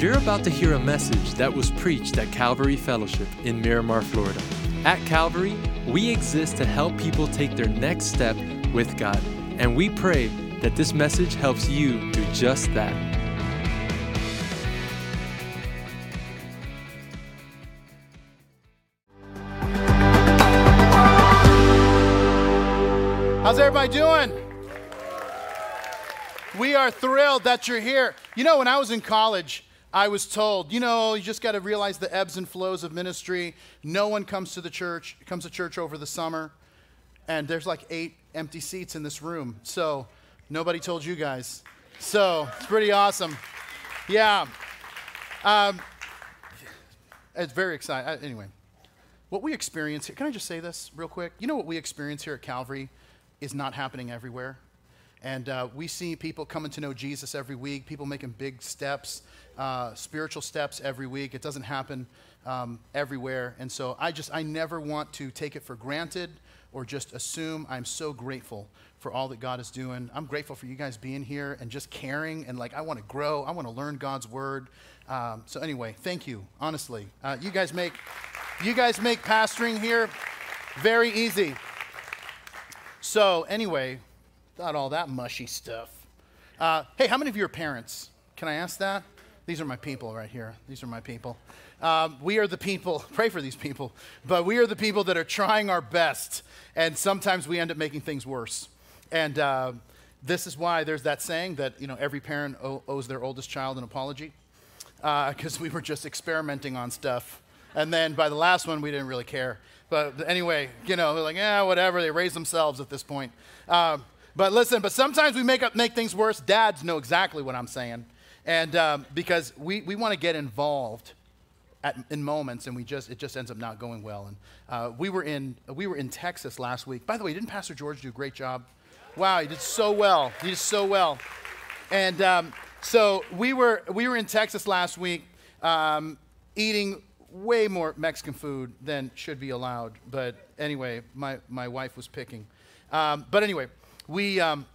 You're about to hear a message that was preached at Calvary Fellowship in Miramar, Florida. At Calvary, we exist to help people take their next step with God, and we pray that this message helps you do just that. How's everybody doing? We are thrilled that you're here. You know, when I was in college, I was told, you know, you just got to realize the ebbs and flows of ministry. No one comes to the church, comes to church over the summer, and there's like eight empty seats in this room. So nobody told you guys. So it's pretty awesome. Yeah. Um, it's very exciting. Anyway, what we experience here, can I just say this real quick? You know what we experience here at Calvary is not happening everywhere. And uh, we see people coming to know Jesus every week, people making big steps, uh, spiritual steps every week. It doesn't happen um, everywhere. And so I just, I never want to take it for granted or just assume. I'm so grateful for all that God is doing. I'm grateful for you guys being here and just caring and like, I want to grow, I want to learn God's word. Um, so anyway, thank you, honestly. Uh, you guys make, you guys make pastoring here very easy. So anyway, not all that mushy stuff. Uh, hey, how many of you are parents? Can I ask that? These are my people right here. These are my people. Um, we are the people, pray for these people, but we are the people that are trying our best, and sometimes we end up making things worse. And uh, this is why there's that saying that you know every parent o- owes their oldest child an apology, because uh, we were just experimenting on stuff, and then by the last one we didn't really care. But anyway, you know, they're like, yeah, whatever. They raise themselves at this point. Um, but listen, but sometimes we make up make things worse. Dads know exactly what I'm saying, and um, because we, we want to get involved at, in moments, and we just it just ends up not going well. And uh, we were in we were in Texas last week. By the way, didn't Pastor George do a great job? Wow, he did so well. He did so well. And um, so we were we were in Texas last week, um, eating way more Mexican food than should be allowed. But anyway, my my wife was picking. Um, but anyway, we, um,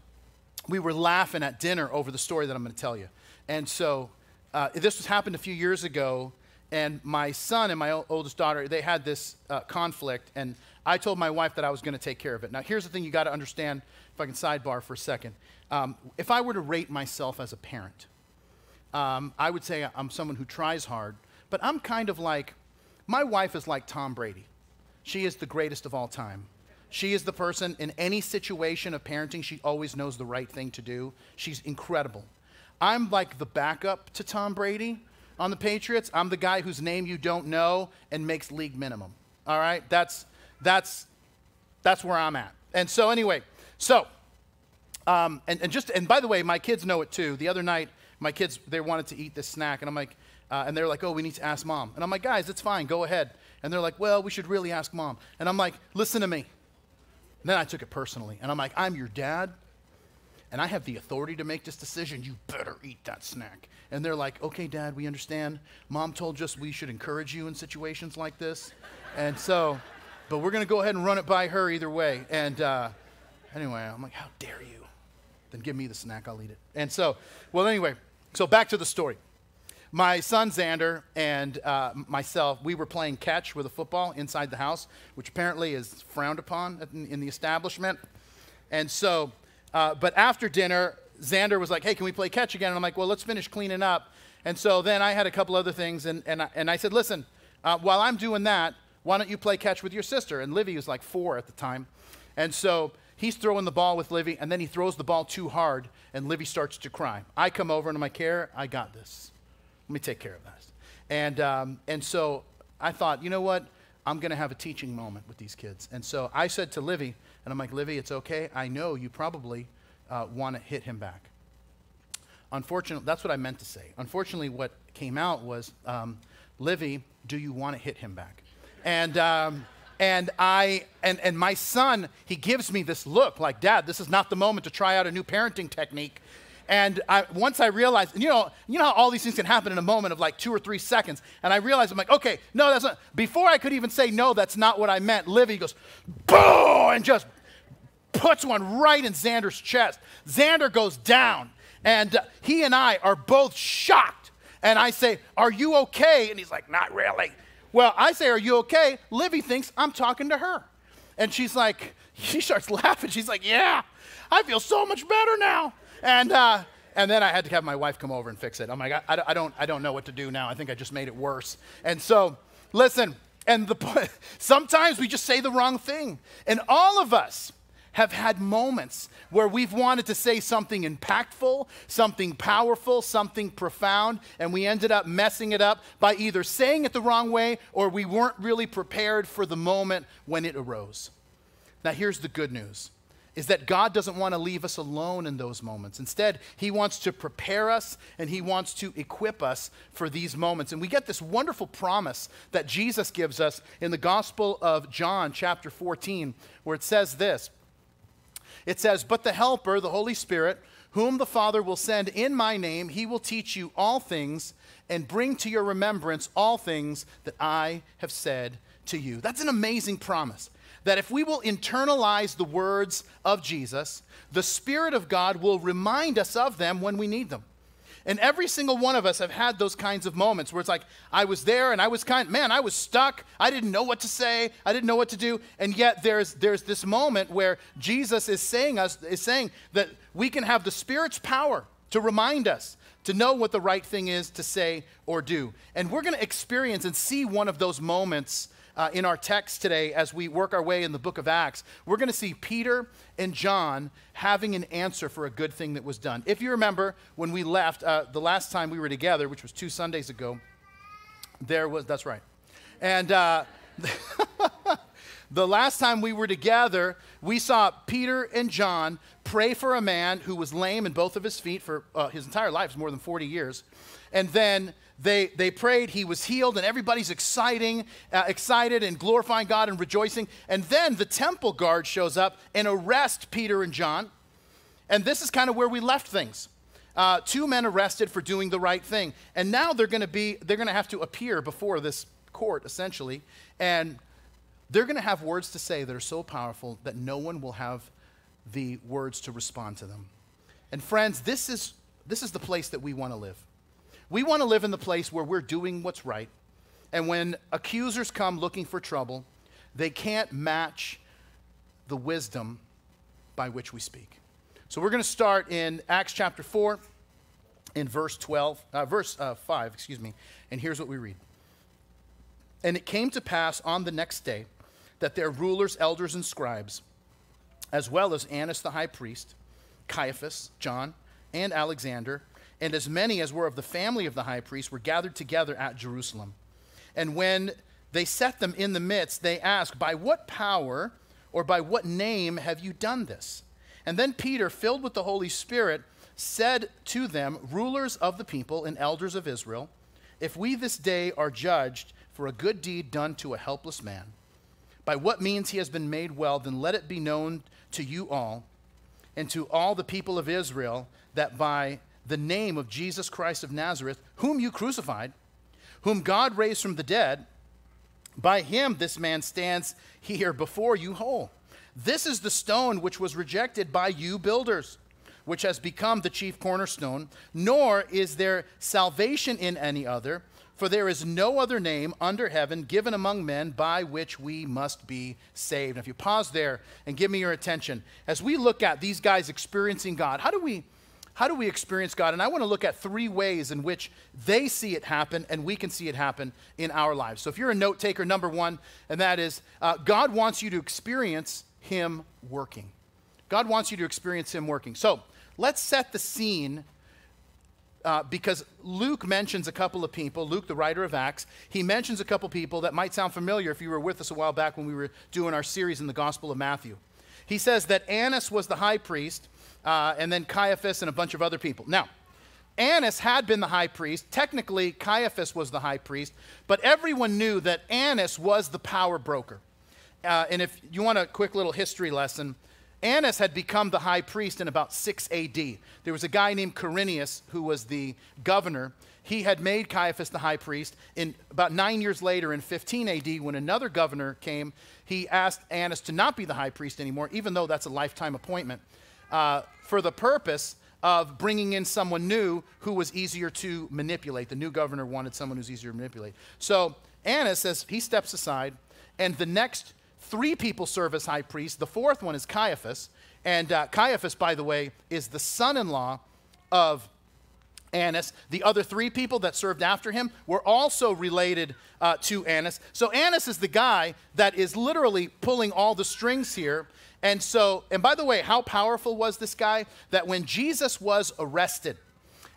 we were laughing at dinner over the story that I'm going to tell you. And so uh, this was happened a few years ago, and my son and my oldest daughter, they had this uh, conflict, and I told my wife that I was going to take care of it. Now, here's the thing you got to understand, if I can sidebar for a second. Um, if I were to rate myself as a parent, um, I would say I'm someone who tries hard, but I'm kind of like, my wife is like Tom Brady. She is the greatest of all time. She is the person in any situation of parenting, she always knows the right thing to do. She's incredible. I'm like the backup to Tom Brady on the Patriots. I'm the guy whose name you don't know and makes league minimum. All right? That's that's that's where I'm at. And so anyway, so um, and, and just and by the way, my kids know it too. The other night, my kids they wanted to eat this snack, and I'm like, uh, and they're like, oh, we need to ask mom. And I'm like, guys, it's fine, go ahead. And they're like, well, we should really ask mom. And I'm like, listen to me. And then I took it personally. And I'm like, I'm your dad, and I have the authority to make this decision. You better eat that snack. And they're like, okay, dad, we understand. Mom told us we should encourage you in situations like this. And so, but we're going to go ahead and run it by her either way. And uh, anyway, I'm like, how dare you? Then give me the snack, I'll eat it. And so, well, anyway, so back to the story my son Xander and uh, myself, we were playing catch with a football inside the house, which apparently is frowned upon in, in the establishment. And so, uh, but after dinner, Xander was like, hey, can we play catch again? And I'm like, well, let's finish cleaning up. And so then I had a couple other things, and, and, I, and I said, listen, uh, while I'm doing that, why don't you play catch with your sister? And Livy was like four at the time. And so he's throwing the ball with Livy, and then he throws the ball too hard, and Livy starts to cry. I come over and I'm like, Care, I got this. Let me take care of this. And, um, and so I thought, you know what? I'm going to have a teaching moment with these kids. And so I said to Livy, and I'm like, Livy, it's okay. I know you probably uh, want to hit him back. Unfortunately, that's what I meant to say. Unfortunately, what came out was, um, Livy, do you want to hit him back? And, um, and I and, and my son, he gives me this look like, Dad, this is not the moment to try out a new parenting technique. And I, once I realized, you know, you know how all these things can happen in a moment of like two or three seconds. And I realized, I'm like, okay, no, that's not. Before I could even say, no, that's not what I meant, Livy goes, boom, and just puts one right in Xander's chest. Xander goes down. And uh, he and I are both shocked And I say, Are you okay? And he's like, Not really. Well, I say, Are you okay? Livy thinks I'm talking to her. And she's like, She starts laughing. She's like, Yeah, I feel so much better now. And, uh, and then I had to have my wife come over and fix it. I'm like, I, I, don't, I don't know what to do now. I think I just made it worse. And so, listen, and the, sometimes we just say the wrong thing. And all of us have had moments where we've wanted to say something impactful, something powerful, something profound, and we ended up messing it up by either saying it the wrong way or we weren't really prepared for the moment when it arose. Now, here's the good news is that God doesn't want to leave us alone in those moments. Instead, He wants to prepare us and He wants to equip us for these moments. And we get this wonderful promise that Jesus gives us in the Gospel of John, chapter 14, where it says this It says, But the Helper, the Holy Spirit, whom the Father will send in my name, He will teach you all things and bring to your remembrance all things that I have said to you. That's an amazing promise that if we will internalize the words of Jesus, the Spirit of God will remind us of them when we need them. And every single one of us have had those kinds of moments where it's like, I was there and I was kind, man, I was stuck. I didn't know what to say. I didn't know what to do. And yet there's, there's this moment where Jesus is saying us, is saying that we can have the Spirit's power to remind us, to know what the right thing is to say or do. And we're going to experience and see one of those moments uh, in our text today as we work our way in the book of Acts, we're going to see Peter and John having an answer for a good thing that was done. If you remember, when we left, uh, the last time we were together, which was two Sundays ago, there was, that's right. And uh, the last time we were together, we saw Peter and John pray for a man who was lame in both of his feet for uh, his entire life, more than 40 years. And then they, they prayed, he was healed, and everybody's exciting, uh, excited and glorifying God and rejoicing. And then the temple guard shows up and arrests Peter and John. And this is kind of where we left things. Uh, two men arrested for doing the right thing. And now they're going to be, they're going to have to appear before this court, essentially. And they're going to have words to say that are so powerful that no one will have the words to respond to them. And friends, this is, this is the place that we want to live. We want to live in the place where we're doing what's right. And when accusers come looking for trouble, they can't match the wisdom by which we speak. So we're going to start in Acts chapter 4 in verse 12, uh, verse uh, 5, excuse me. And here's what we read. And it came to pass on the next day that their rulers, elders, and scribes, as well as Annas the high priest, Caiaphas, John, and Alexander, and as many as were of the family of the high priest were gathered together at Jerusalem. And when they set them in the midst, they asked, By what power or by what name have you done this? And then Peter, filled with the Holy Spirit, said to them, Rulers of the people and elders of Israel, if we this day are judged for a good deed done to a helpless man, by what means he has been made well, then let it be known to you all and to all the people of Israel that by the name of Jesus Christ of Nazareth, whom you crucified, whom God raised from the dead, by him this man stands here before you whole. This is the stone which was rejected by you builders, which has become the chief cornerstone, nor is there salvation in any other, for there is no other name under heaven given among men by which we must be saved. Now, if you pause there and give me your attention, as we look at these guys experiencing God, how do we how do we experience God? And I want to look at three ways in which they see it happen and we can see it happen in our lives. So if you're a note taker, number one, and that is uh, God wants you to experience Him working. God wants you to experience Him working. So let's set the scene. Uh, because Luke mentions a couple of people, Luke, the writer of Acts, he mentions a couple people that might sound familiar if you were with us a while back when we were doing our series in the Gospel of Matthew. He says that Annas was the high priest, uh, and then Caiaphas and a bunch of other people. Now, Annas had been the high priest. Technically, Caiaphas was the high priest, but everyone knew that Annas was the power broker. Uh, and if you want a quick little history lesson, Annas had become the high priest in about 6 AD. There was a guy named Quirinius who was the governor. He had made Caiaphas the high priest. In about nine years later, in 15 AD, when another governor came, he asked Annas to not be the high priest anymore, even though that's a lifetime appointment uh, for the purpose of bringing in someone new who was easier to manipulate. The new governor wanted someone who's easier to manipulate. So Annas says he steps aside, and the next three people serve as high priest. The fourth one is Caiaphas. And uh, Caiaphas, by the way, is the son in law of Annas. The other three people that served after him were also related uh, to Annas. So Annas is the guy that is literally pulling all the strings here. And so, and by the way, how powerful was this guy? That when Jesus was arrested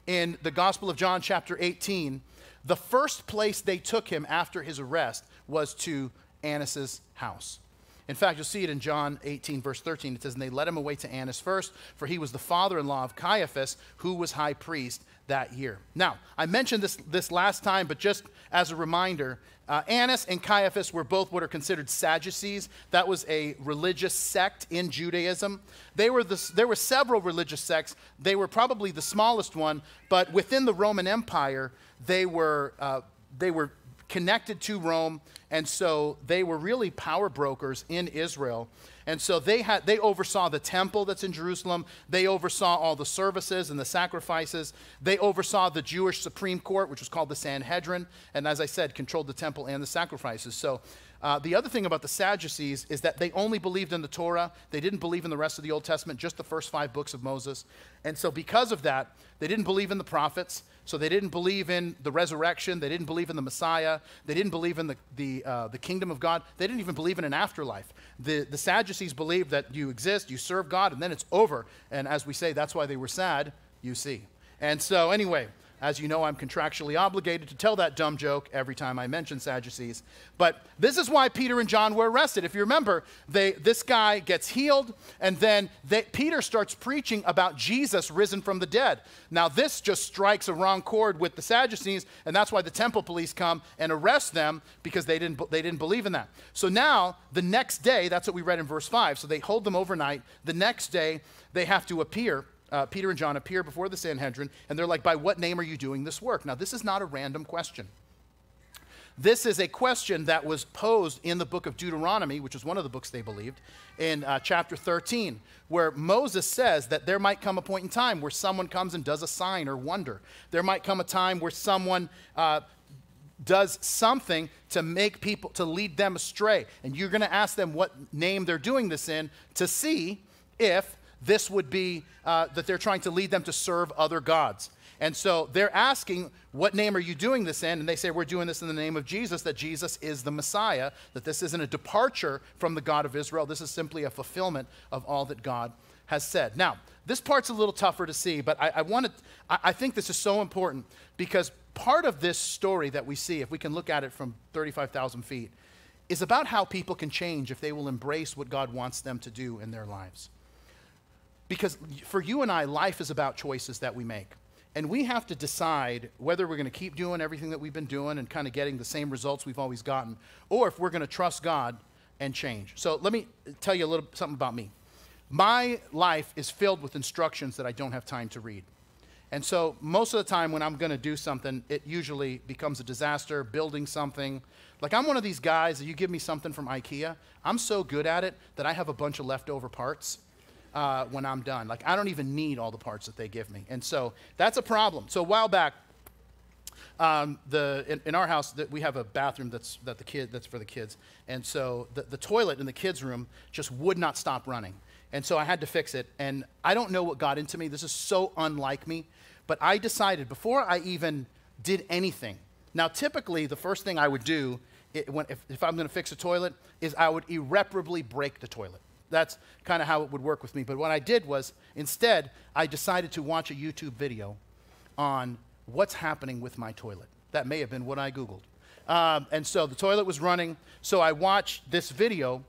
in the Gospel of John, chapter 18, the first place they took him after his arrest was to Annas's house. In fact, you'll see it in John 18, verse 13. It says, And they led him away to Annas first, for he was the father in law of Caiaphas, who was high priest that year. Now, I mentioned this, this last time, but just as a reminder, uh, Annas and Caiaphas were both what are considered Sadducees. That was a religious sect in Judaism. They were the, there were several religious sects. They were probably the smallest one, but within the Roman Empire, they were, uh, they were connected to Rome, and so they were really power brokers in Israel. And so they had they oversaw the temple that's in Jerusalem. They oversaw all the services and the sacrifices. They oversaw the Jewish Supreme Court, which was called the Sanhedrin, and as I said, controlled the temple and the sacrifices. So uh, the other thing about the Sadducees is that they only believed in the Torah. They didn't believe in the rest of the Old Testament, just the first five books of Moses. And so, because of that, they didn't believe in the prophets. So, they didn't believe in the resurrection. They didn't believe in the Messiah. They didn't believe in the, the, uh, the kingdom of God. They didn't even believe in an afterlife. The, the Sadducees believed that you exist, you serve God, and then it's over. And as we say, that's why they were sad, you see. And so, anyway, as you know, I'm contractually obligated to tell that dumb joke every time I mention Sadducees. But this is why Peter and John were arrested. If you remember, they, this guy gets healed, and then they, Peter starts preaching about Jesus risen from the dead. Now, this just strikes a wrong chord with the Sadducees, and that's why the temple police come and arrest them because they didn't, they didn't believe in that. So now, the next day, that's what we read in verse 5. So they hold them overnight. The next day, they have to appear uh, Peter and John appear before the Sanhedrin, and they're like, By what name are you doing this work? Now, this is not a random question. This is a question that was posed in the book of Deuteronomy, which is one of the books they believed, in uh, chapter 13, where Moses says that there might come a point in time where someone comes and does a sign or wonder. There might come a time where someone uh, does something to make people, to lead them astray. And you're going to ask them what name they're doing this in to see if this would be uh, that they're trying to lead them to serve other gods. And so they're asking, What name are you doing this in? And they say, We're doing this in the name of Jesus, that Jesus is the Messiah, that this isn't a departure from the God of Israel. This is simply a fulfillment of all that God has said. Now, this part's a little tougher to see, but I, I want I, I think this is so important because part of this story that we see, if we can look at it from 35,000 feet, is about how people can change if they will embrace what God wants them to do in their lives. Because for you and I, life is about choices that we make. And we have to decide whether we're going to keep doing everything that we've been doing and kind of getting the same results we've always gotten, or if we're going to trust God and change. So let me tell you a little something about me. My life is filled with instructions that I don't have time to read. And so most of the time when I'm going to do something, it usually becomes a disaster, building something. Like I'm one of these guys that you give me something from IKEA, I'm so good at it that I have a bunch of leftover parts uh, when I'm done. Like, I don't even need all the parts that they give me. And so that's a problem. So a while back, um, the, in, in, our house, that we have a bathroom that's, that the kid, that's for the kids. And so the, the toilet in the kids' room just would not stop running. And so I had to fix it. And I don't know what got into me. This is so unlike me. But I decided before I even did anything. Now, typically, the first thing I would do it, when, if, if I'm going to fix a toilet is I would irreparably break the toilet. That's kind of how it would work with me. But what I did was instead, I decided to watch a YouTube video on what's happening with my toilet. That may have been what I Googled. Um, and so the toilet was running. So I watched this video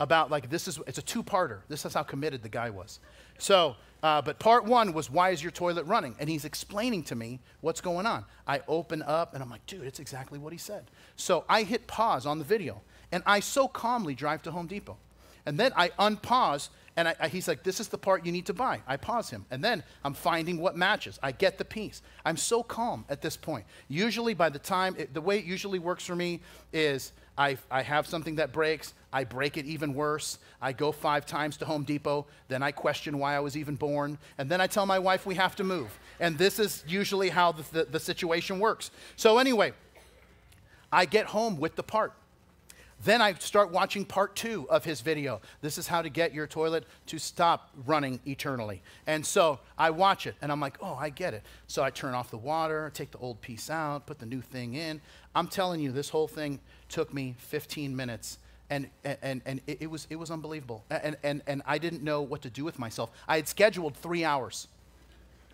about like this is it's a two-parter. This is how committed the guy was. So, uh, but part one was why is your toilet running? And he's explaining to me what's going on. I open up and I'm like, dude, it's exactly what he said. So I hit pause on the video and I so calmly drive to Home Depot. And then I unpause And I, I, he's like, This is the part you need to buy. I pause him. And then I'm finding what matches. I get the piece. I'm so calm at this point. Usually, by the time, it, the way it usually works for me is I, I have something that breaks. I break it even worse. I go five times to Home Depot. Then I question why I was even born. And then I tell my wife we have to move. And this is usually how the, the, the situation works. So, anyway, I get home with the part. Then I start watching part two of his video. This is how to get your toilet to stop running eternally. And so I watch it and I'm like, oh, I get it. So I turn off the water, take the old piece out, put the new thing in. I'm telling you, this whole thing took me 15 minutes. And, and, and it, it was, it was unbelievable. And, and, and I didn't know what to do with myself. I had scheduled three hours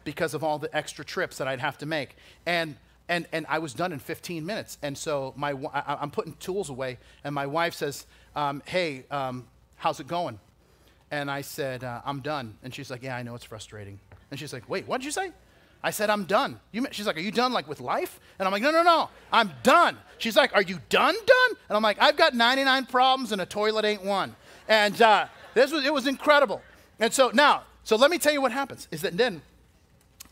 because of all the extra trips that I'd have to make. And and, and I was done in 15 minutes. And so my, I, am putting tools away, and my wife says, um, Hey, um, how's it going? And I said, uh, I'm done. And she's like, Yeah, I know it's frustrating. And she's like, Wait, what did you say? I said, I'm done. She's like, Are you done like with life? And I'm like, No, no, no, I'm done. She's like, Are you done, done? And I'm like, I've got 99 problems and a toilet ain't one. And uh, this was, it was incredible. And so now, so let me tell you what happens is that then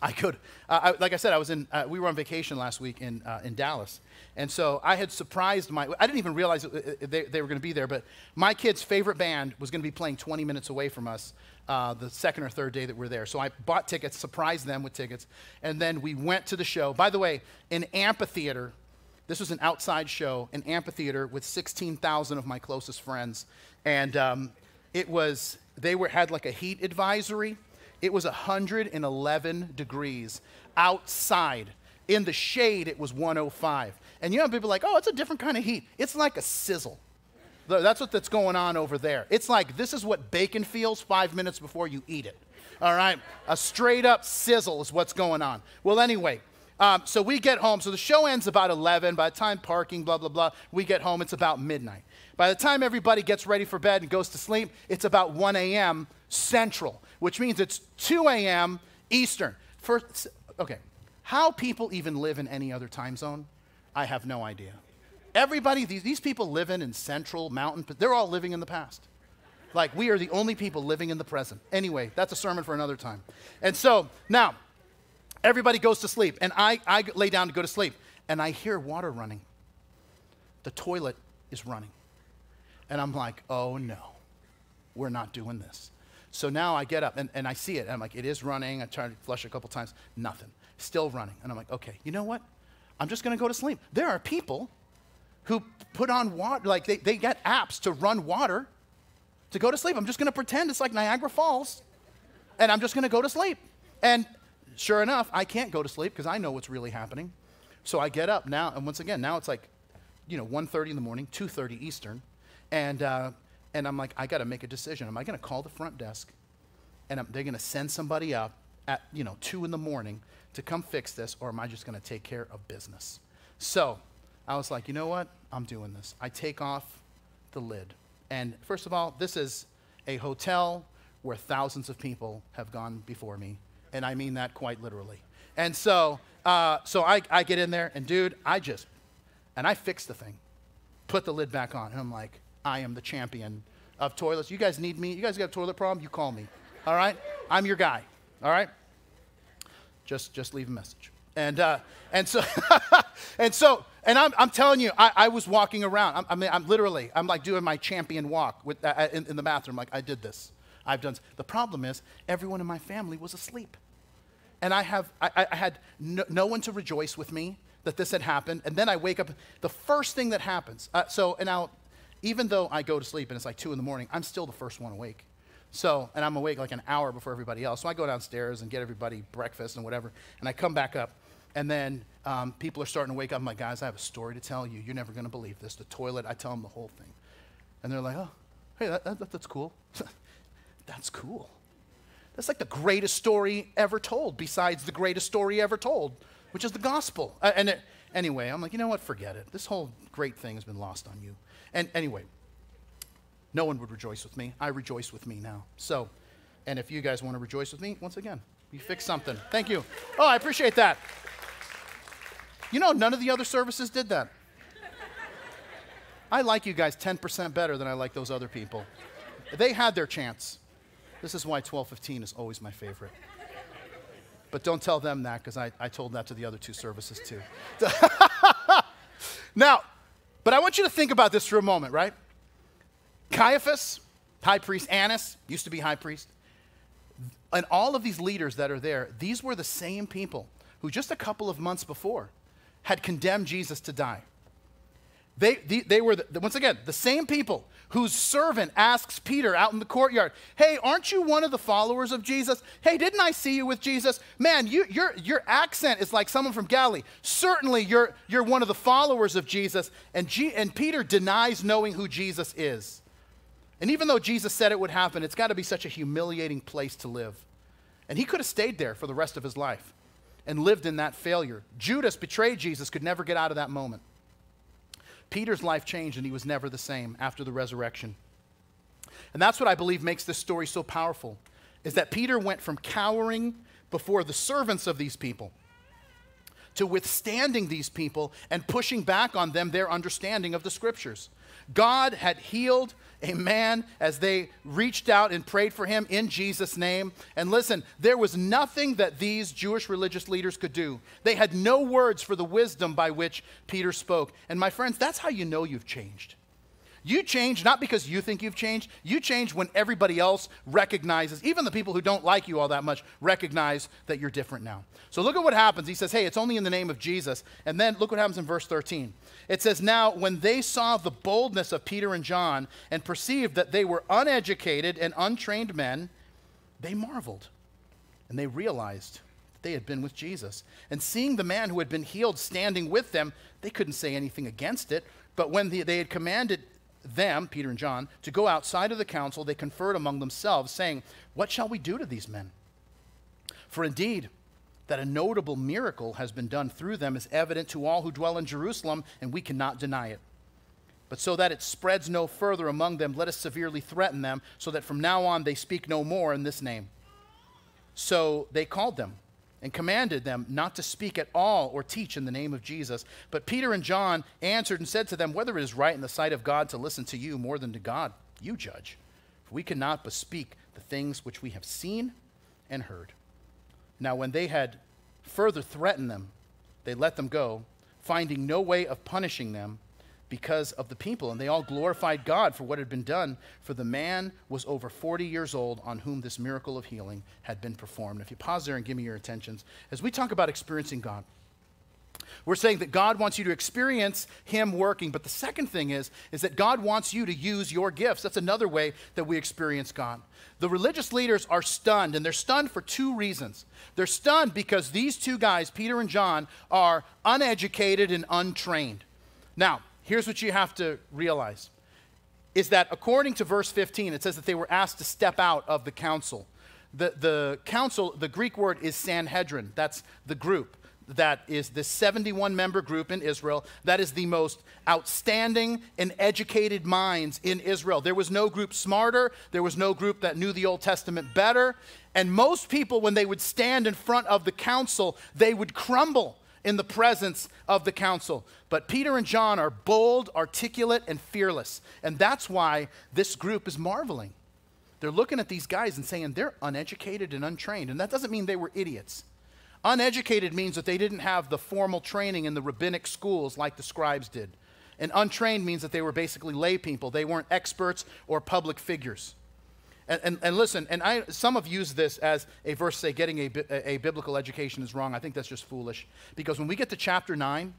I could, uh, I, like I said, I was in, uh, we were on vacation last week in, uh, in Dallas. And so I had surprised my, I didn't even realize they, they, were going to be there, but my kid's favorite band was going to be playing 20 minutes away from us uh, the second or third day that we are there. So I bought tickets, surprised them with tickets, and then we went to the show. By the way, an amphitheater, this was an outside show, an amphitheater with 16,000 of my closest friends. And um, it was, they were, had like a heat advisory it was 111 degrees outside. In the shade, it was 105. And you know, people like, oh, it's a different kind of heat. It's like a sizzle. That's what that's going on over there. It's like this is what bacon feels five minutes before you eat it. All right? A straight up sizzle is what's going on. Well, anyway, um, so we get home. So the show ends about 11. By the time parking, blah, blah, blah, we get home, it's about midnight. By the time everybody gets ready for bed and goes to sleep, it's about 1 a.m. Central which means it's 2 a.m. Eastern. Okay, how people even live in any other time zone, I have no idea. Everybody, these, these people living in central mountain, but they're all living in the past. Like we are the only people living in the present. Anyway, that's a sermon for another time. And so now, everybody goes to sleep, and I, I lay down to go to sleep, and I hear water running. The toilet is running. And I'm like, oh no, we're not doing this. So now I get up and, and I see it. And I'm like, it is running. I tried to flush a couple times. Nothing. Still running. And I'm like, okay, you know what? I'm just going to go to sleep. There are people who put on water, like they, they get apps to run water to go to sleep. I'm just going to pretend it's like Niagara Falls and I'm just going to go to sleep. And sure enough, I can't go to sleep because I know what's really happening. So I get up now, and once again, now it's like, you know, 1.30 in the morning, 2.30 Eastern, and uh, and I'm like, I got to make a decision. Am I going to call the front desk and I'm, they're going to send somebody up at, you know, 2 in the morning to come fix this, or am I just going to take care of business? So I was like, you know what? I'm doing this. I take off the lid. And first of all, this is a hotel where thousands of people have gone before me. And I mean that quite literally. And so, uh, so I, I get in there, and dude, I just, and I fix the thing, put the lid back on. And I'm like, I am the champion of toilets. You guys need me. You guys got a toilet problem? You call me. All right? I'm your guy. All right? Just, just leave a message. And, uh, and so, and so, and I'm, I'm telling you, I, I was walking around. I'm, I mean, I'm literally, I'm like doing my champion walk with, uh, in, in the bathroom. Like, I did this. I've done. The problem is, everyone in my family was asleep. And I, have, I, I had no, no one to rejoice with me that this had happened. And then I wake up. The first thing that happens, uh, so, and now even though I go to sleep and it's like 2 in the morning, I'm still the first one awake. So, and I'm awake like an hour before everybody else. So I go downstairs and get everybody breakfast and whatever, and I come back up. And then um, people are starting to wake up. I'm like, guys, I have a story to tell you. You're never going to believe this. The toilet, I tell them the whole thing. And they're like, oh, hey, that, that, that's cool. that's cool. That's like the greatest story ever told, besides the greatest story ever told, which is the gospel. Uh, and it, anyway, I'm like, you know what? Forget it. This whole great thing has been lost on you. And anyway, no one would rejoice with me. I rejoice with me now. So, and if you guys want to rejoice with me, once again, you fix something. Thank you. Oh, I appreciate that. You know, none of the other services did that. I like you guys 10% better than I like those other people. They had their chance. This is why 1215 is always my favorite. But don't tell them that because I, I told that to the other two services too. now, but I want you to think about this for a moment, right? Caiaphas, high priest, Annas, used to be high priest, and all of these leaders that are there, these were the same people who just a couple of months before had condemned Jesus to die. They, they, they were, the, once again, the same people whose servant asks Peter out in the courtyard, Hey, aren't you one of the followers of Jesus? Hey, didn't I see you with Jesus? Man, you, your, your accent is like someone from Galilee. Certainly, you're, you're one of the followers of Jesus. And, G, and Peter denies knowing who Jesus is. And even though Jesus said it would happen, it's got to be such a humiliating place to live. And he could have stayed there for the rest of his life and lived in that failure. Judas betrayed Jesus, could never get out of that moment. Peter's life changed and he was never the same after the resurrection. And that's what I believe makes this story so powerful is that Peter went from cowering before the servants of these people to withstanding these people and pushing back on them their understanding of the scriptures. God had healed a man as they reached out and prayed for him in Jesus' name. And listen, there was nothing that these Jewish religious leaders could do. They had no words for the wisdom by which Peter spoke. And my friends, that's how you know you've changed. You change not because you think you've changed. You change when everybody else recognizes, even the people who don't like you all that much, recognize that you're different now. So look at what happens. He says, Hey, it's only in the name of Jesus. And then look what happens in verse 13. It says, Now, when they saw the boldness of Peter and John and perceived that they were uneducated and untrained men, they marveled. And they realized that they had been with Jesus. And seeing the man who had been healed standing with them, they couldn't say anything against it. But when the, they had commanded them, Peter and John, to go outside of the council, they conferred among themselves, saying, What shall we do to these men? For indeed, that a notable miracle has been done through them is evident to all who dwell in Jerusalem, and we cannot deny it. But so that it spreads no further among them, let us severely threaten them, so that from now on they speak no more in this name. So they called them and commanded them not to speak at all or teach in the name of Jesus. But Peter and John answered and said to them, Whether it is right in the sight of God to listen to you more than to God, you judge. For we cannot but speak the things which we have seen and heard. Now, when they had further threatened them, they let them go, finding no way of punishing them because of the people. And they all glorified God for what had been done, for the man was over 40 years old on whom this miracle of healing had been performed. If you pause there and give me your attentions, as we talk about experiencing God, we're saying that God wants you to experience Him working. But the second thing is, is that God wants you to use your gifts. That's another way that we experience God. The religious leaders are stunned, and they're stunned for two reasons. They're stunned because these two guys, Peter and John, are uneducated and untrained. Now, here's what you have to realize is that according to verse 15, it says that they were asked to step out of the council. The, the council, the Greek word is Sanhedrin. That's the group that is the 71 member group in Israel that is the most outstanding and educated minds in Israel. There was no group smarter, there was no group that knew the Old Testament better. And most people, when they would stand in front of the council, they would crumble in the presence of the council. But Peter and John are bold, articulate, and fearless. And that's why this group is marveling. They're looking at these guys and saying they're uneducated and untrained. And that doesn't mean they were idiots. Uneducated means that they didn't have the formal training in the rabbinic schools like the scribes did. And untrained means that they were basically lay people. They weren't experts or public figures. And, and, and listen, and I, some have used this as a verse, say, getting a, a, biblical education is wrong. I think that's just foolish. Because when we get to chapter 9,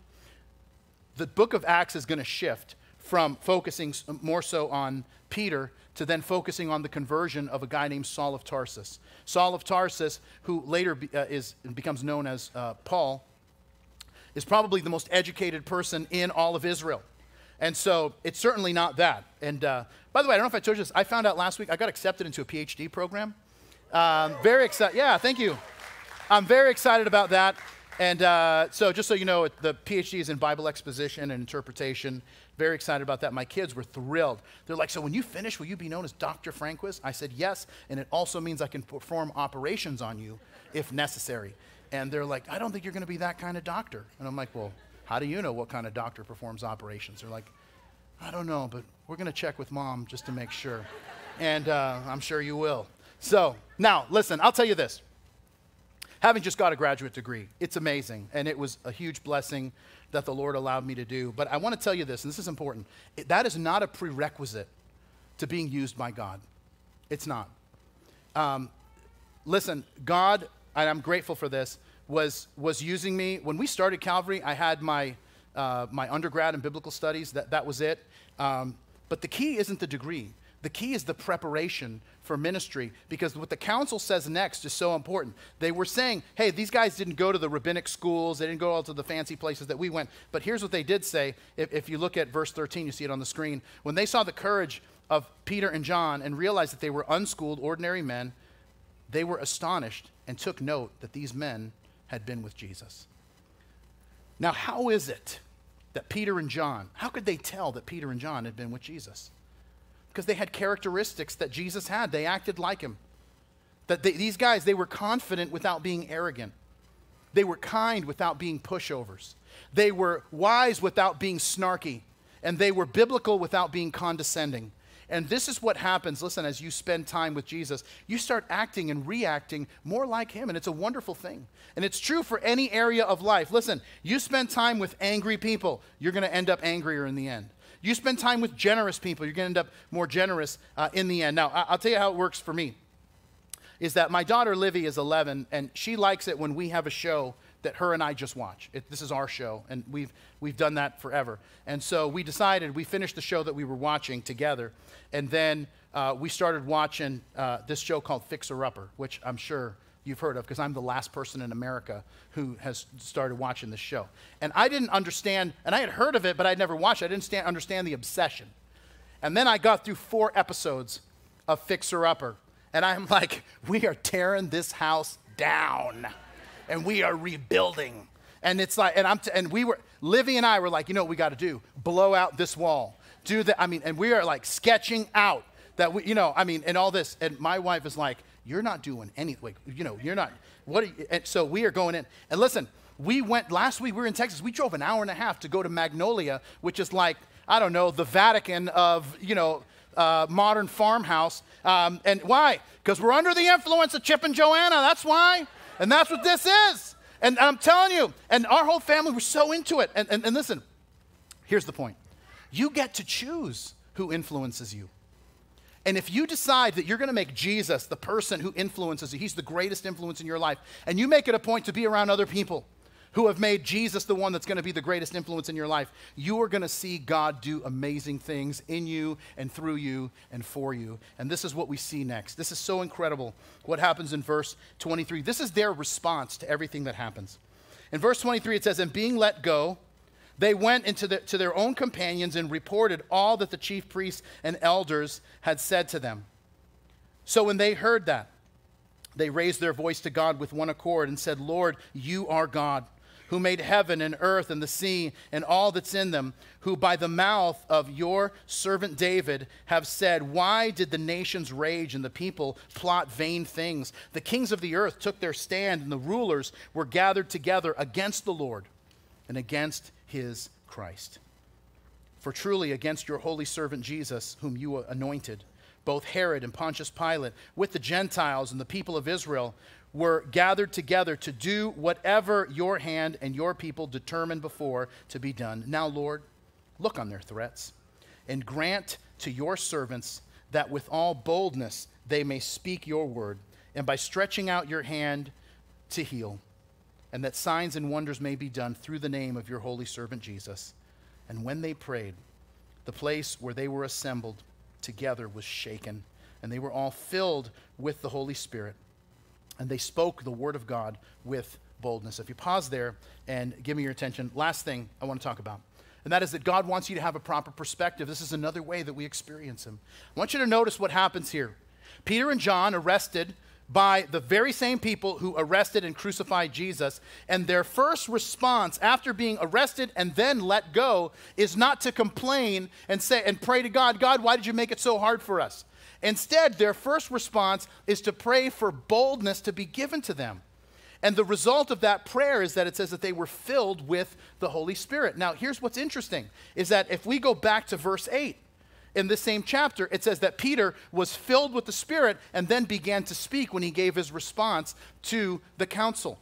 the book of Acts is going to shift from focusing more so on Peter to then focusing on the conversion of a guy named Saul of Tarsus. Saul of Tarsus, who later be, uh, is, becomes known as uh, Paul, is probably the most educated person in all of Israel. And so it's certainly not that. And uh, by the way, I don't know if I told you this. I found out last week I got accepted into a PhD program. Um, very excited. Yeah, thank you. I'm very excited about that. And uh, so, just so you know, the PhD is in Bible exposition and interpretation. Very excited about that. My kids were thrilled. They're like, So, when you finish, will you be known as Dr. Franquiz? I said, Yes. And it also means I can perform operations on you if necessary. And they're like, I don't think you're going to be that kind of doctor. And I'm like, Well, how do you know what kind of doctor performs operations? They're like, I don't know, but we're going to check with mom just to make sure. and uh, I'm sure you will. So, now, listen, I'll tell you this. Having just got a graduate degree, it's amazing, and it was a huge blessing that the Lord allowed me to do. But I want to tell you this, and this is important. It, that is not a prerequisite to being used by God. It's not. Um, listen, God, and I'm grateful for this, was, was using me. When we started Calvary, I had my, uh, my undergrad in biblical studies, that, that was it. Um, but the key isn't the degree. The key is the preparation for ministry because what the council says next is so important. They were saying, hey, these guys didn't go to the rabbinic schools, they didn't go all to the fancy places that we went. But here's what they did say. If, if you look at verse 13, you see it on the screen. When they saw the courage of Peter and John and realized that they were unschooled, ordinary men, they were astonished and took note that these men had been with Jesus. Now, how is it that Peter and John, how could they tell that Peter and John had been with Jesus? because they had characteristics that Jesus had. They acted like him. That they, these guys, they were confident without being arrogant. They were kind without being pushovers. They were wise without being snarky. And they were biblical without being condescending. And this is what happens, listen, as you spend time with Jesus, you start acting and reacting more like him. And it's a wonderful thing. And it's true for any area of life. Listen, you spend time with angry people, you're going to end up angrier in the end. You spend time with generous people, you're going to end up more generous uh, in the end. Now, I'll tell you how it works for me. Is that my daughter Livy is 11, and she likes it when we have a show that her and I just watch. It, this is our show, and we've, we've done that forever. And so we decided, we finished the show that we were watching together, and then uh, we started watching uh, this show called Fixer Upper, which I'm sure you've heard of because I'm the last person in America who has started watching this show. And I didn't understand, and I had heard of it, but I'd never watched it. I didn't stand, understand the obsession. And then I got through four episodes of Fixer Upper, and I'm like, we are tearing this house down, and we are rebuilding. And it's like, and I'm, t- and we were, Livy and I were like, you know what we got to do? Blow out this wall. Do that. I mean, and we are like sketching out that we, you know, I mean, and all this. And my wife is like, you're not doing anything. You know, you're not. What? You, and so we are going in. And listen, we went last week. We were in Texas. We drove an hour and a half to go to Magnolia, which is like I don't know the Vatican of you know uh, modern farmhouse. Um, and why? Because we're under the influence of Chip and Joanna. That's why. And that's what this is. And I'm telling you, and our whole family were so into it. And, and, and listen, here's the point you get to choose who influences you. And if you decide that you're going to make Jesus the person who influences you, he's the greatest influence in your life, and you make it a point to be around other people who have made Jesus the one that's going to be the greatest influence in your life, you are going to see God do amazing things in you and through you and for you. And this is what we see next. This is so incredible what happens in verse 23. This is their response to everything that happens. In verse 23, it says, And being let go, they went into the, to their own companions and reported all that the chief priests and elders had said to them. So when they heard that, they raised their voice to God with one accord and said, Lord, you are God, who made heaven and earth and the sea and all that's in them, who by the mouth of your servant David have said, Why did the nations rage and the people plot vain things? The kings of the earth took their stand, and the rulers were gathered together against the Lord and against his Christ. For truly, against your holy servant Jesus, whom you anointed, both Herod and Pontius Pilate, with the Gentiles and the people of Israel, were gathered together to do whatever your hand and your people determined before to be done. Now, Lord, look on their threats and grant to your servants that with all boldness they may speak your word, and by stretching out your hand to heal and that signs and wonders may be done through the name of your holy servant Jesus. And when they prayed, the place where they were assembled together was shaken, and they were all filled with the Holy Spirit. And they spoke the word of God with boldness. If you pause there and give me your attention, last thing I want to talk about. And that is that God wants you to have a proper perspective. This is another way that we experience Him. I want you to notice what happens here. Peter and John, arrested by the very same people who arrested and crucified Jesus. And their first response after being arrested and then let go is not to complain and say and pray to God, God, why did you make it so hard for us? Instead, their first response is to pray for boldness to be given to them. And the result of that prayer is that it says that they were filled with the Holy Spirit. Now, here's what's interesting is that if we go back to verse 8, in this same chapter, it says that Peter was filled with the Spirit and then began to speak when he gave his response to the council.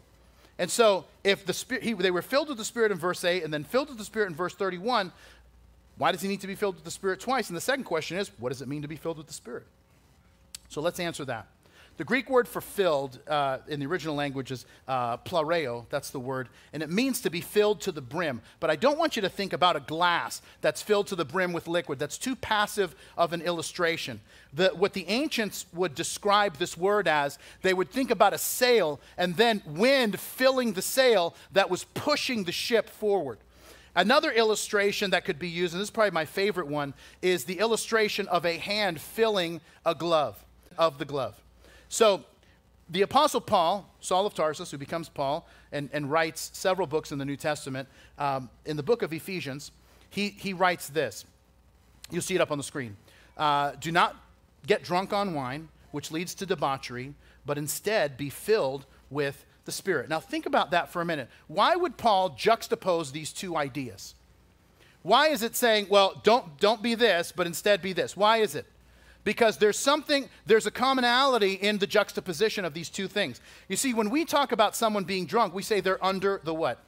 And so, if the Spirit, he, they were filled with the Spirit in verse 8 and then filled with the Spirit in verse 31, why does he need to be filled with the Spirit twice? And the second question is, what does it mean to be filled with the Spirit? So let's answer that. The Greek word for filled uh, in the original language is uh, plereo, that's the word, and it means to be filled to the brim. But I don't want you to think about a glass that's filled to the brim with liquid. That's too passive of an illustration. The, what the ancients would describe this word as, they would think about a sail and then wind filling the sail that was pushing the ship forward. Another illustration that could be used, and this is probably my favorite one, is the illustration of a hand filling a glove, of the glove. So, the Apostle Paul, Saul of Tarsus, who becomes Paul and, and writes several books in the New Testament, um, in the book of Ephesians, he, he writes this. You'll see it up on the screen. Uh, Do not get drunk on wine, which leads to debauchery, but instead be filled with the Spirit. Now, think about that for a minute. Why would Paul juxtapose these two ideas? Why is it saying, well, don't, don't be this, but instead be this? Why is it? because there's something, there's a commonality in the juxtaposition of these two things. You see, when we talk about someone being drunk, we say they're under the what?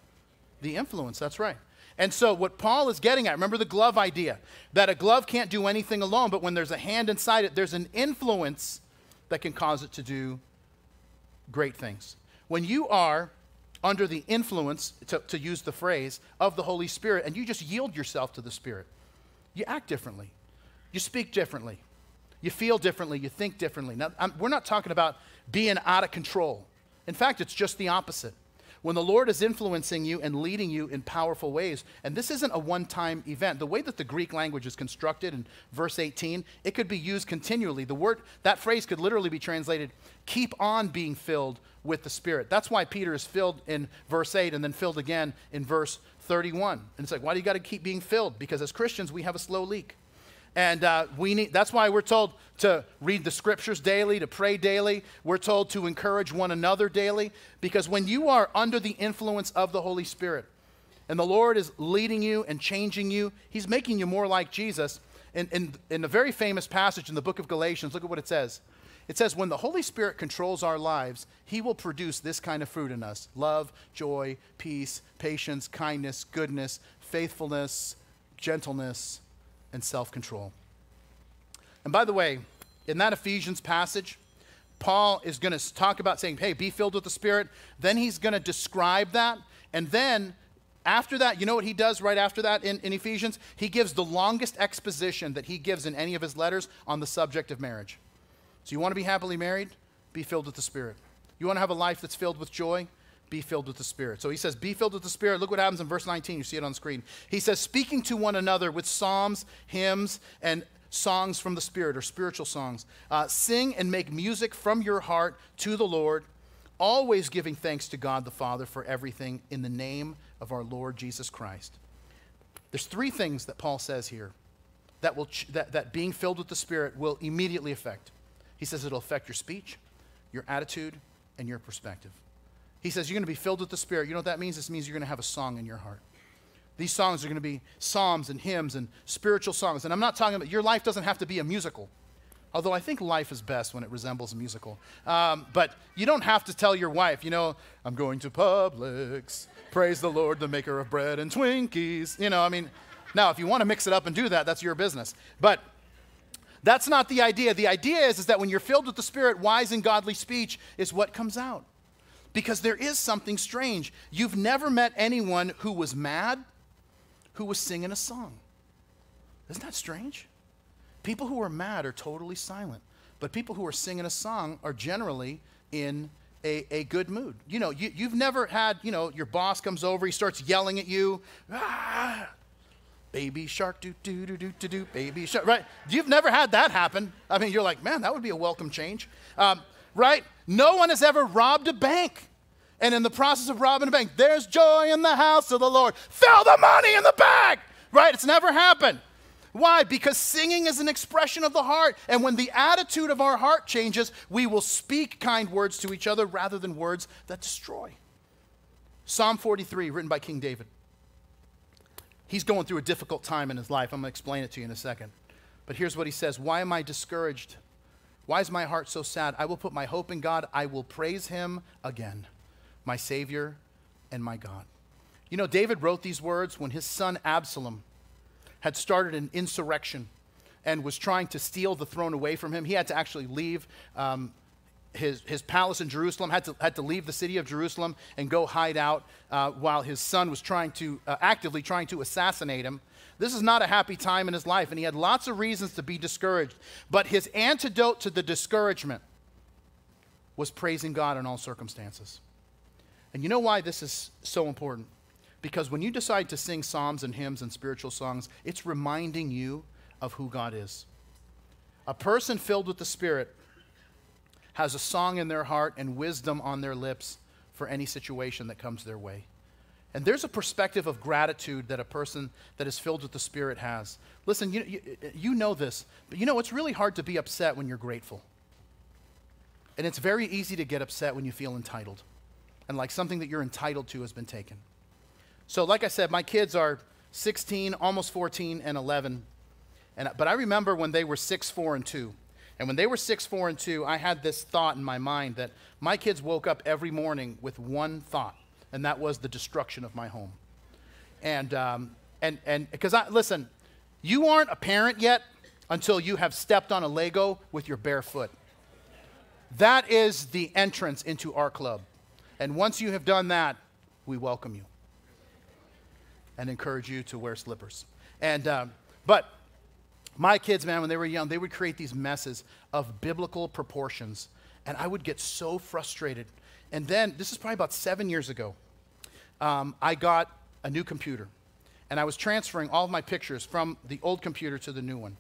The influence, that's right. And so, what Paul is getting at, remember the glove idea, that a glove can't do anything alone, but when there's a hand inside it, there's an influence that can cause it to do great things. When you are under the influence, to, to use the phrase, of the Holy Spirit, and you just yield yourself to the Spirit, you act differently, you speak differently, you feel differently, you think differently. Now, I'm, we're not talking about being out of control. In fact, it's just the opposite. When the Lord is influencing you and leading you in powerful ways, and this isn't a one time event, the way that the Greek language is constructed in verse 18, it could be used continually. The word, that phrase could literally be translated, keep on being filled with the Spirit. That's why Peter is filled in verse 8 and then filled again in verse 31. And it's like, why do you got to keep being filled? Because as Christians, we have a slow leak. And uh, we need, that's why we're told to read the scriptures daily, to pray daily. We're told to encourage one another daily. Because when you are under the influence of the Holy Spirit and the Lord is leading you and changing you, He's making you more like Jesus. In, in, in a very famous passage in the book of Galatians, look at what it says. It says, When the Holy Spirit controls our lives, He will produce this kind of fruit in us love, joy, peace, patience, kindness, goodness, faithfulness, gentleness and self control. And by the way, in that Ephesians passage, Paul is going to talk about saying, hey, be filled with the Spirit. Then he's going to describe that. And then after that, you know what he does right after that in, in Ephesians? He gives the longest exposition that he gives in any of his letters on the subject of marriage. So you want to be happily married? Be filled with the Spirit. You want to have a life that's filled with joy? Be filled with the Spirit. So he says, be filled with the Spirit. Look what happens in verse 19. You see it on screen. He says, speaking to one another with psalms, hymns, and songs from the Spirit or spiritual songs. Uh, sing and make music from your heart to the Lord, always giving thanks to God the Father for everything in the name of our Lord Jesus Christ. There's three things that Paul says here that, will ch- that, that being filled with the Spirit will immediately affect. He says it'll affect your speech, your attitude, and your perspective. He says, You're going to be filled with the Spirit. You know what that means? This means you're going to have a song in your heart. These songs are going to be psalms and hymns and spiritual songs. And I'm not talking about your life doesn't have to be a musical. Although I think life is best when it resembles a musical. Um, but you don't have to tell your wife, you know, I'm going to Publix. Praise the Lord, the maker of bread and Twinkies. You know, I mean, now if you want to mix it up and do that, that's your business. But that's not the idea. The idea is, is that when you're filled with the Spirit, wise and godly speech is what comes out. Because there is something strange. You've never met anyone who was mad who was singing a song. Isn't that strange? People who are mad are totally silent, but people who are singing a song are generally in a, a good mood. You know, you, you've never had, you know, your boss comes over, he starts yelling at you, ah, baby shark, do, do, do, do, do, do, baby shark, right? You've never had that happen. I mean, you're like, man, that would be a welcome change. Um, right? No one has ever robbed a bank. And in the process of robbing a bank, there's joy in the house of the Lord. Fill the money in the bag, right? It's never happened. Why? Because singing is an expression of the heart. And when the attitude of our heart changes, we will speak kind words to each other rather than words that destroy. Psalm 43, written by King David. He's going through a difficult time in his life. I'm going to explain it to you in a second. But here's what he says Why am I discouraged? Why is my heart so sad? I will put my hope in God. I will praise him again, my Savior and my God. You know, David wrote these words when his son Absalom had started an insurrection and was trying to steal the throne away from him. He had to actually leave um, his, his palace in Jerusalem, had to, had to leave the city of Jerusalem and go hide out uh, while his son was trying to, uh, actively trying to assassinate him. This is not a happy time in his life, and he had lots of reasons to be discouraged. But his antidote to the discouragement was praising God in all circumstances. And you know why this is so important? Because when you decide to sing psalms and hymns and spiritual songs, it's reminding you of who God is. A person filled with the Spirit has a song in their heart and wisdom on their lips for any situation that comes their way. And there's a perspective of gratitude that a person that is filled with the Spirit has. Listen, you, you, you, know this, but you know it's really hard to be upset when you're grateful. And it's very easy to get upset when you feel entitled and like something that you're entitled to has been taken. So, like I said, my kids are 16, almost 14, and 11. And, but I remember when they were 6, 4, and 2. And when they were 6, 4, and 2, I had this thought in my mind that my kids woke up every morning with one thought and that was the destruction of my home. And, um, and, and, because I, listen, you aren't a parent yet until you have stepped on a Lego with your bare foot. That is the entrance into our club. And once you have done that, we welcome you and encourage you to wear slippers. And, um, but my kids, man, when they were young, they would create these messes of biblical proportions. And I would get so frustrated and then, this is probably about seven years ago, um, I got a new computer. And I was transferring all of my pictures from the old computer to the new one.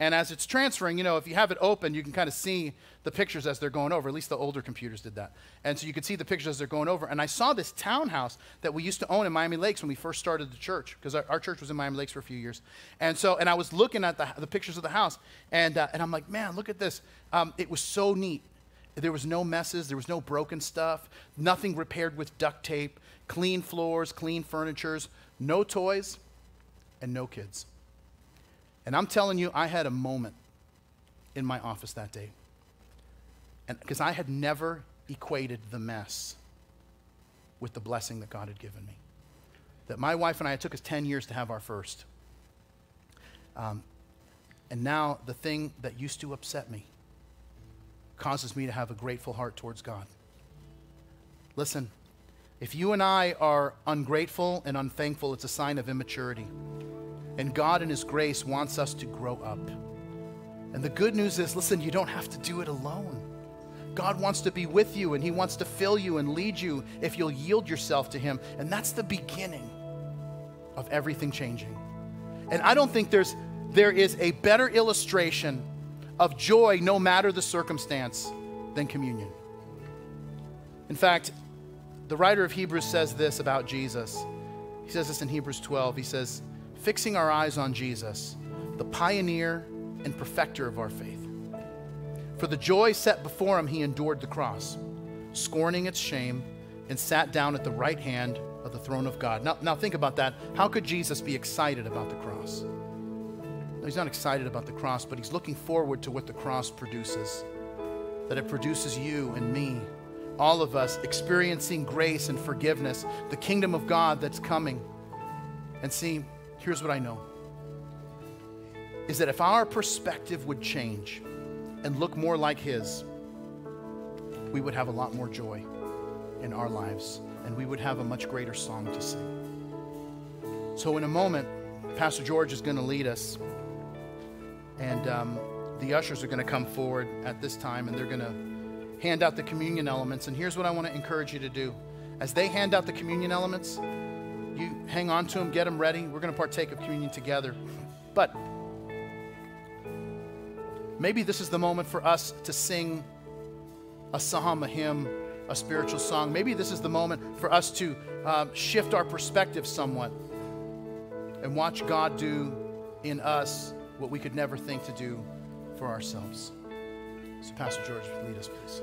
And as it's transferring, you know, if you have it open, you can kind of see the pictures as they're going over. At least the older computers did that. And so you could see the pictures as they're going over. And I saw this townhouse that we used to own in Miami Lakes when we first started the church, because our, our, church was in Miami Lakes for a few years. And so, and I was looking at the, the pictures of the house, and, uh, and I'm like, man, look at this. Um, it was so neat. There was no messes, there was no broken stuff, nothing repaired with duct tape, clean floors, clean furnitures, no toys, and no kids. And I'm telling you, I had a moment in my office that day. Because I had never equated the mess with the blessing that God had given me. That my wife and I, it took us 10 years to have our first. Um, and now the thing that used to upset me causes me to have a grateful heart towards God. Listen, if you and I are ungrateful and unthankful, it's a sign of immaturity. And God, in His grace, wants us to grow up. And the good news is listen, you don't have to do it alone. God wants to be with you and He wants to fill you and lead you if you'll yield yourself to Him. And that's the beginning of everything changing. And I don't think there's, there is a better illustration of joy no matter the circumstance than communion. In fact, the writer of Hebrews says this about Jesus. He says this in Hebrews 12. He says, Fixing our eyes on Jesus, the pioneer and perfecter of our faith. For the joy set before him, he endured the cross, scorning its shame, and sat down at the right hand of the throne of God. Now, now think about that. How could Jesus be excited about the cross? he's not excited about the cross, but he's looking forward to what the cross produces. That it produces you and me, all of us experiencing grace and forgiveness, the kingdom of God that's coming. And see, here's what I know is that if our perspective would change and look more like His, we would have a lot more joy in our lives and we would have a much greater song to sing. So, in a moment, Pastor George is going to lead us. And um, the ushers are going to come forward at this time and they're going to hand out the communion elements. And here's what I want to encourage you to do as they hand out the communion elements, you hang on to them, get them ready. We're going to partake of communion together. But maybe this is the moment for us to sing a psalm, a hymn, a spiritual song. Maybe this is the moment for us to uh, shift our perspective somewhat and watch God do in us what we could never think to do for ourselves. So, Pastor George, lead us, please.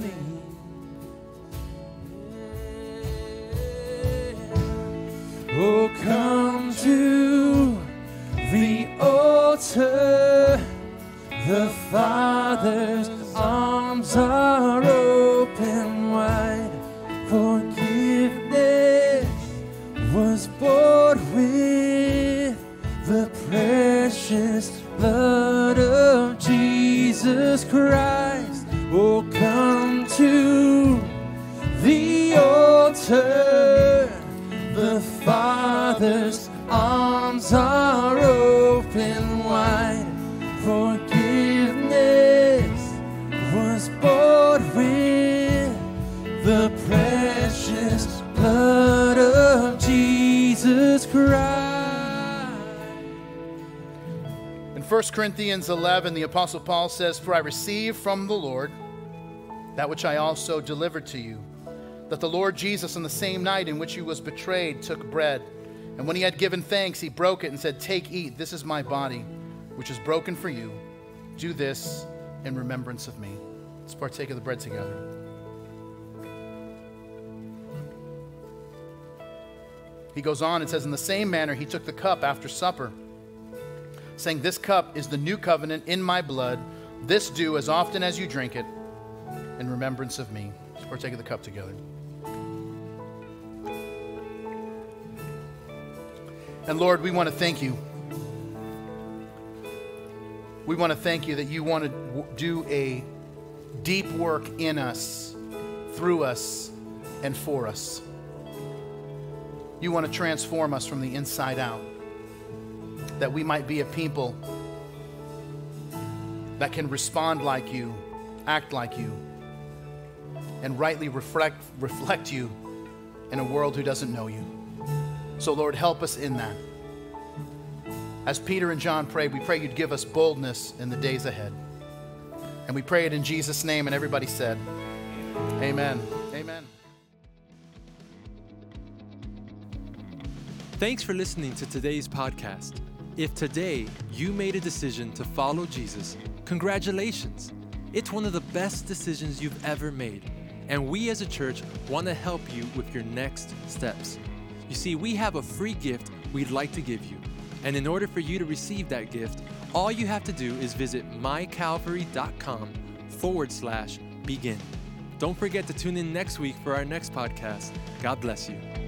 Oh, come to the altar. The Father's arms are open wide. Forgiveness was bought with the precious 1 Corinthians 11, the Apostle Paul says, For I received from the Lord that which I also delivered to you, that the Lord Jesus, on the same night in which he was betrayed, took bread. And when he had given thanks, he broke it and said, Take, eat, this is my body, which is broken for you. Do this in remembrance of me. Let's partake of the bread together. He goes on and says, In the same manner, he took the cup after supper saying, This cup is the new covenant in my blood. This do as often as you drink it in remembrance of me. Let's partake of the cup together. And Lord, we want to thank you. We want to thank you that you want to do a deep work in us, through us, and for us. You want to transform us from the inside out that we might be a people that can respond like you, act like you, and rightly reflect, reflect you in a world who doesn't know you. So, Lord, help us in that. As Peter and John prayed, we pray you'd give us boldness in the days ahead. And we pray it in Jesus' name, and everybody said, Amen. Amen. Thanks for listening to today's podcast. If today you made a decision to follow Jesus, congratulations. It's one of the best decisions you've ever made. And we as a church want to help you with your next steps. You see, we have a free gift we'd like to give you. And in order for you to receive that gift, all you have to do is visit mycalvary.com forward slash begin. Don't forget to tune in next week for our next podcast. God bless you.